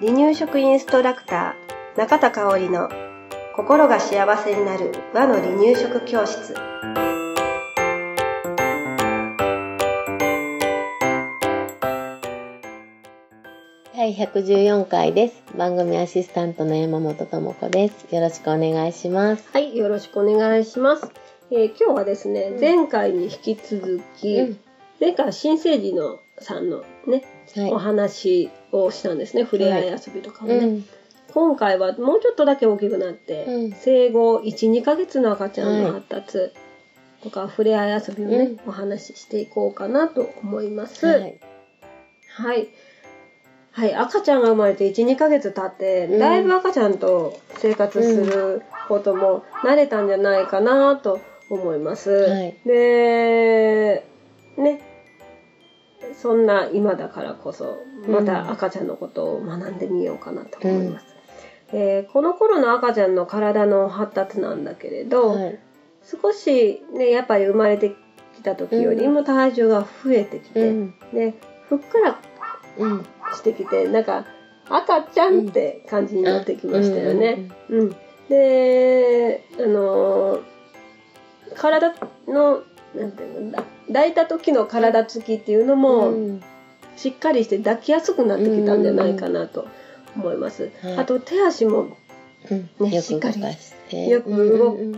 離乳食インストラクター中田香織の心が幸せになる和の離乳食教室第114回です。番組アシスタントの山本智子です。よろしくお願いします。はいよろしくお願いします、えー今日はですね、うん前回に引き続き、うん前回は新生児のさんのね、おは話をしたんですね触れ合い遊びとかい。もね、うん。今回はもうちょっとだけ大きくなって、うん生後12ヶ月の赤ちゃんの発達とか、触れ合い遊びをね、うんお話ししていこうかなと思います。ははい。い。はい。赤ちゃんが生まれて1、2ヶ月経って、うんだいぶ赤ちゃんと生活することも慣れたんじゃないかなと思います。はいで、ね。そんな今だからこそ、また赤ちゃんのことを学んでみようかなと思います。えーこの頃の赤ちゃんの体の発達なんだけれど、はい。少しねやっぱり生まれてきた時よりも体重が増えてきて、うん。でふっくらうん。してきてなんか赤ちゃんって感じになってきましたよね。うんであのー体のなんていうのだ抱いた時の体つきっていうのうも。しっかりして抱きやすくなってきたんじゃないかなと思います。はいあと手足もうん。ねしっかり。よく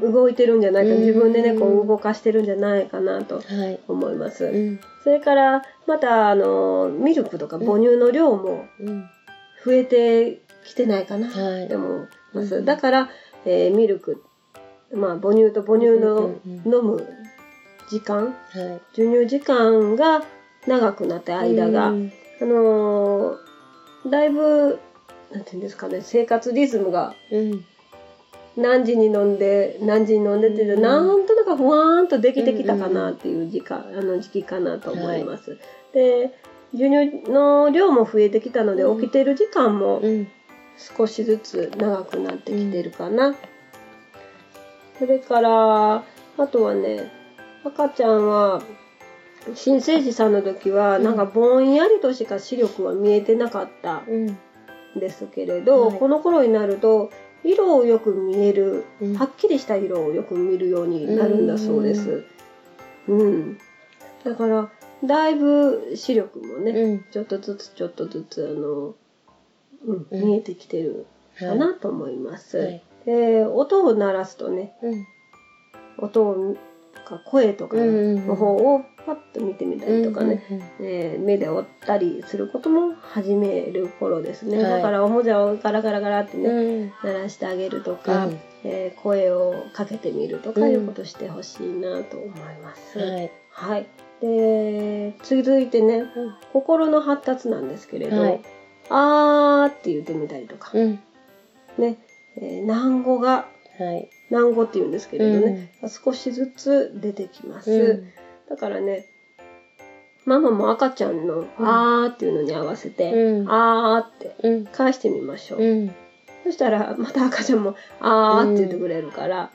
動,、動いてるんじゃないか、うん自分でねこう動かしてるんじゃないかなとはい。思います。うん。それからまたあのミルクとか母乳の量もうん。増えてきてないかなはいって思います。うんだから、えーミルク、まあ、母乳と母乳の飲む時間、はい。授乳時間が長くなって間が、うんあのーだいぶなんていうんですかね生活リズムがうん。何時に飲んで何時に飲んでっていううんなんとなくふわーんとできてきたかなっていう時間、あの時期かなと思います。で授乳の量も増えてきたので、うん起きてる時間もうん。少しずつ長くなってきてるかな。それからあとはね赤ちゃんは新生児さんの時はうんなんかぼんやりとしか視力は見えてなかったうん。んですけれど、はいこの頃になると色をよく見えるうんはっきりした色をよく見るようになるんだそうです。うん。だから、だいぶ視力もね、うん。ちょっとずつちょっとずつ、あの、うん、うん見えてきてるかなと思います。はい。で、音を鳴らすとね、うん。音をか声とかの方をパッと見てみたりとかね、えー目で追ったりすることも始める頃ですね。はいだからおもちゃをガラガラガラってね、うん。鳴らしてあげるとか、うんえー声をかけてみるとかうんいうことしてほしいなと思います。はい。はい。で、続いてね、心の発達なんですけれど、はいあーって言ってみたりとか、うん。ね、えー難語が、はい。難語って言うんですけれどね、少しずつ出てきます。うん。だからね、ママも赤ちゃんのあーっていうのに合わせて、うんあーってうん。返してみましょう。うん。そしたら、また赤ちゃんも、あーって言ってくれるから、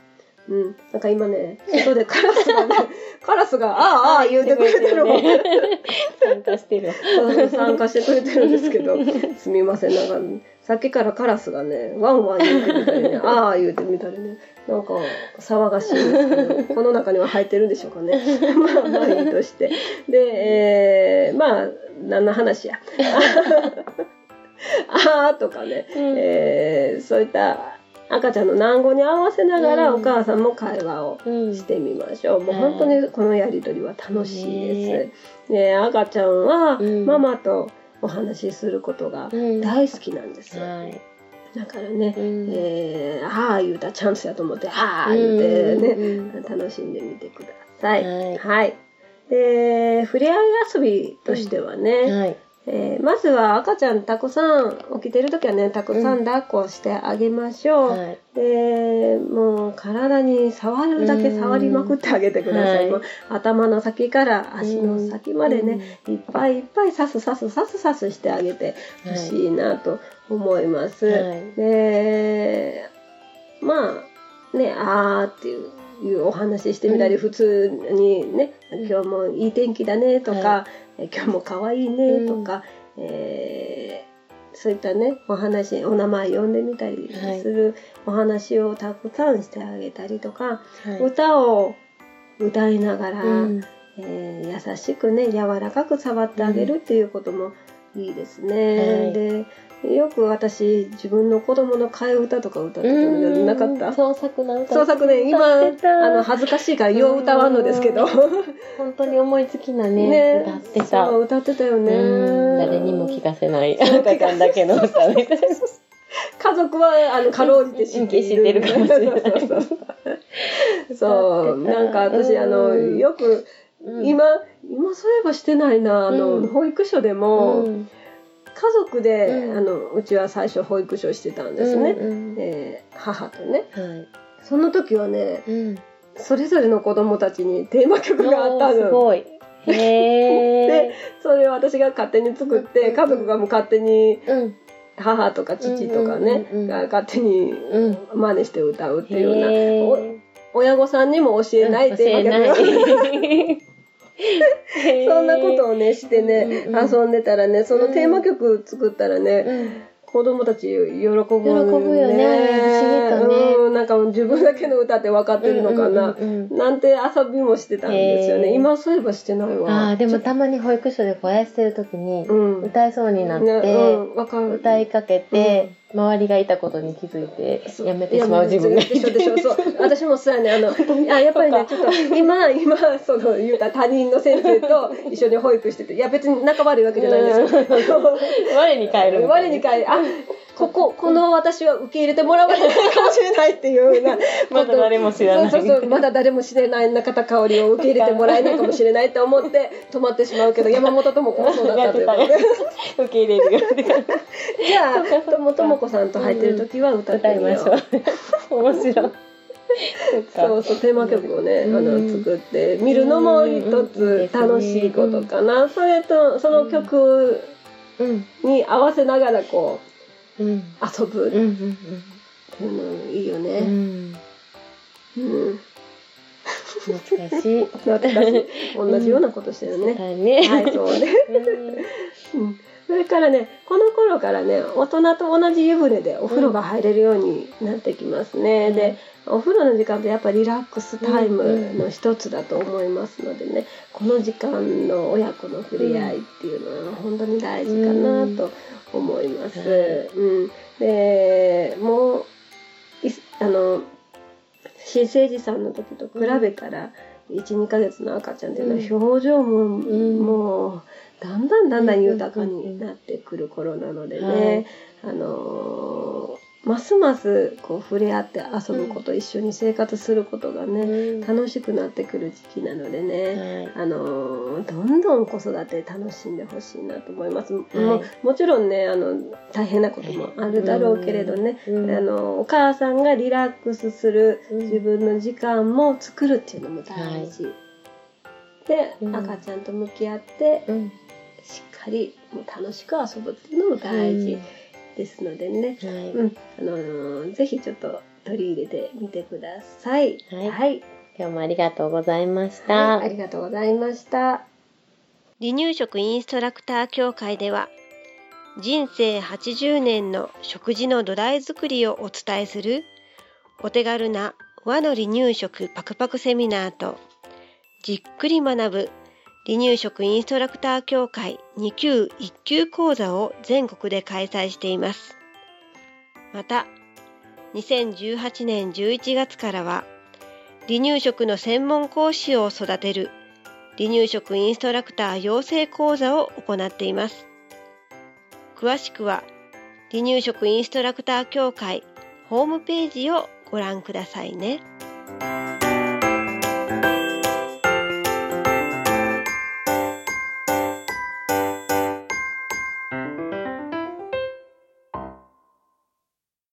うん。なんか今ね、外でカラスがね、カラスが、あーあー言ってくれてるもん。参加してる。そう参加してくれてるんですけど、すみません。なんか、さっきからカラスがね、ワンワン言ってみたりね、あー言ってみたりね、なんか騒がしいんですけど、この中には入ってるんでしょうかね。まあまあいいとして。で、えー、まあ、何の話や。あーとかね、うんえーそういった赤ちゃんの難語に合わせながら、うんお母さんも会話をうん。してみましょう。もうはい本当にこのやりとりは楽しいです。ね赤ちゃんはうんママとお話しすることがうん大好きなんですよ。はい。だからね、うんえー、ああ言うたらチャンスやと思って、ああ言うてね、うん楽しんでみてください。はいはい。で、触れ合い遊びとしてはね、はい。えーまずは赤ちゃんたくさん起きてる時はねたくさん抱っこしてあげましょう、はい。でもう体に触るだけ触りまくってあげてください、うんもう頭の先から足の先までね、いっぱいいっぱいさすさすさすさすしてあげてほしいなと思います、はい。でまあねあーっていういうお話ししてみたり、うん。普通にね今日もいい天気だねとか、はえ今日も可愛いねとか、えーそういったねお話お名前呼んでみたりはい。するお話をたくさんしてあげたりとか、はい。歌を歌いながら、うん。えー優しくね柔らかく触ってあげるっていうこともいいですね。はい。でよく私自分の子供の替え歌とか歌ってたのなかった？創作な歌創作ね。今あの恥ずかしいからよう歌わんのですけど。本当に思いつきなねね。歌ってた。そう歌ってたよね。うん。誰にも聞かせない。赤ちゃんだけの歌みたいな家族はあのかろうじて知ってい知ってる。かもしれないそうそうそうそうなんか私あのうん。よくうん。今今そういえばしてないな。あの、うん。保育所でも、うん家族で、うん。あのうちは最初保育所してたんですね、うんうん。えー母とね。はい。その時はねうん。それぞれの子供たちにテーマ曲があったおーすのごい。へ でそれを私が勝手に作ってうん家族がもう勝手にえうん。母とか父とかね、うんうんうんうん。が勝手にうん。真似して歌うっていうような、親御さんにも教えないテーマ曲教えないそんなことをねしてね、うんうん遊んでたらねそのテーマ曲作ったらね、うん子供たち喜ぶよね。喜ぶよね不思議とねうん、なんか自分だけの歌って分かってるのかな。うんうんうんうんなんて遊びもしてたんですよね。今そういえばしてないわ。ああでもたまに保育所でこやしてる時にうん。歌いそうになっねてうん、わかる。歌いかけて周りがいたことに気づいてやめてしまう自分がいでしょでしょ。そう。私もそうやね。あの あやっぱりねちょっと今今その言うたら他人の先生と一緒に保育してていや別に仲悪いわけじゃないんですよ 我に返る我に返りあこここの私は受け入れてもらわれないかもしれないっていうような まだ誰も知らない。そうそうまだ誰も知らない中田香織を受け入れてもらえないかもしれないと思って 止まってしまうけど山本智子もそうだったというこ受け入れるよじじゃあともともこさんと入ってる時は歌ってみましょう。う面白い。そうそうテーマ曲をね、あのうん作って見るのも一つ楽しいことかな、それとその曲うんに合わせながらこうん。う遊ぶ。っうんうん。うのいいよね。ん。うん。懐かしい。懐かしい。同じようなことしてるね。だね。はい、そうね。うん。それからね、この頃からね、大人と同じ湯船でお風呂が入れるようになってきますね。うんで、お風呂の時間ってやっぱリラックスタイムの一つだと思いますのでね、この時間の親子の触れ合いっていうのは本当に大事かなと思います。うん、で、もう、いあの、新生児さんの時と比べたら、12ヶ月の赤ちゃんっていうのは表情も、ん。もうだんだんだんだん豊かになってくる頃なのでね、あのーますますこう触れ合って遊ぶこと、一緒に生活することがね、うん。楽しくなってくる時期なのでね、はい。あのーどんどん子育て楽しんでほしいなと思います、もはうもちろんねあの大変なこともあるだろうけれどね、うん。あのお母さんがリラックスするうん。自分の時間も作るっていうのも大事、で、うん。赤ちゃんと向き合ってうん。しっかりもう楽しく遊ぶっていうのも大事ですのでね、はい。うん。あのーぜひちょっと取り入れてみてください。はい。はい。今日もありがとうございましはい、あたりがとうございました。離乳食インストラクター協会では、人生80年の食事の土台作りをお伝えする、お手軽な和の離乳食パクパクセミナーと、じっくり学ぶ離乳食インストラクター協会2級1級講座を全国で開催しています。また、2018年11月からは、離乳食の専門講師を育てる離乳食インストラクター養成講座を行っています。詳しくは離乳食インストラクター協会ホームページをご覧くださいね。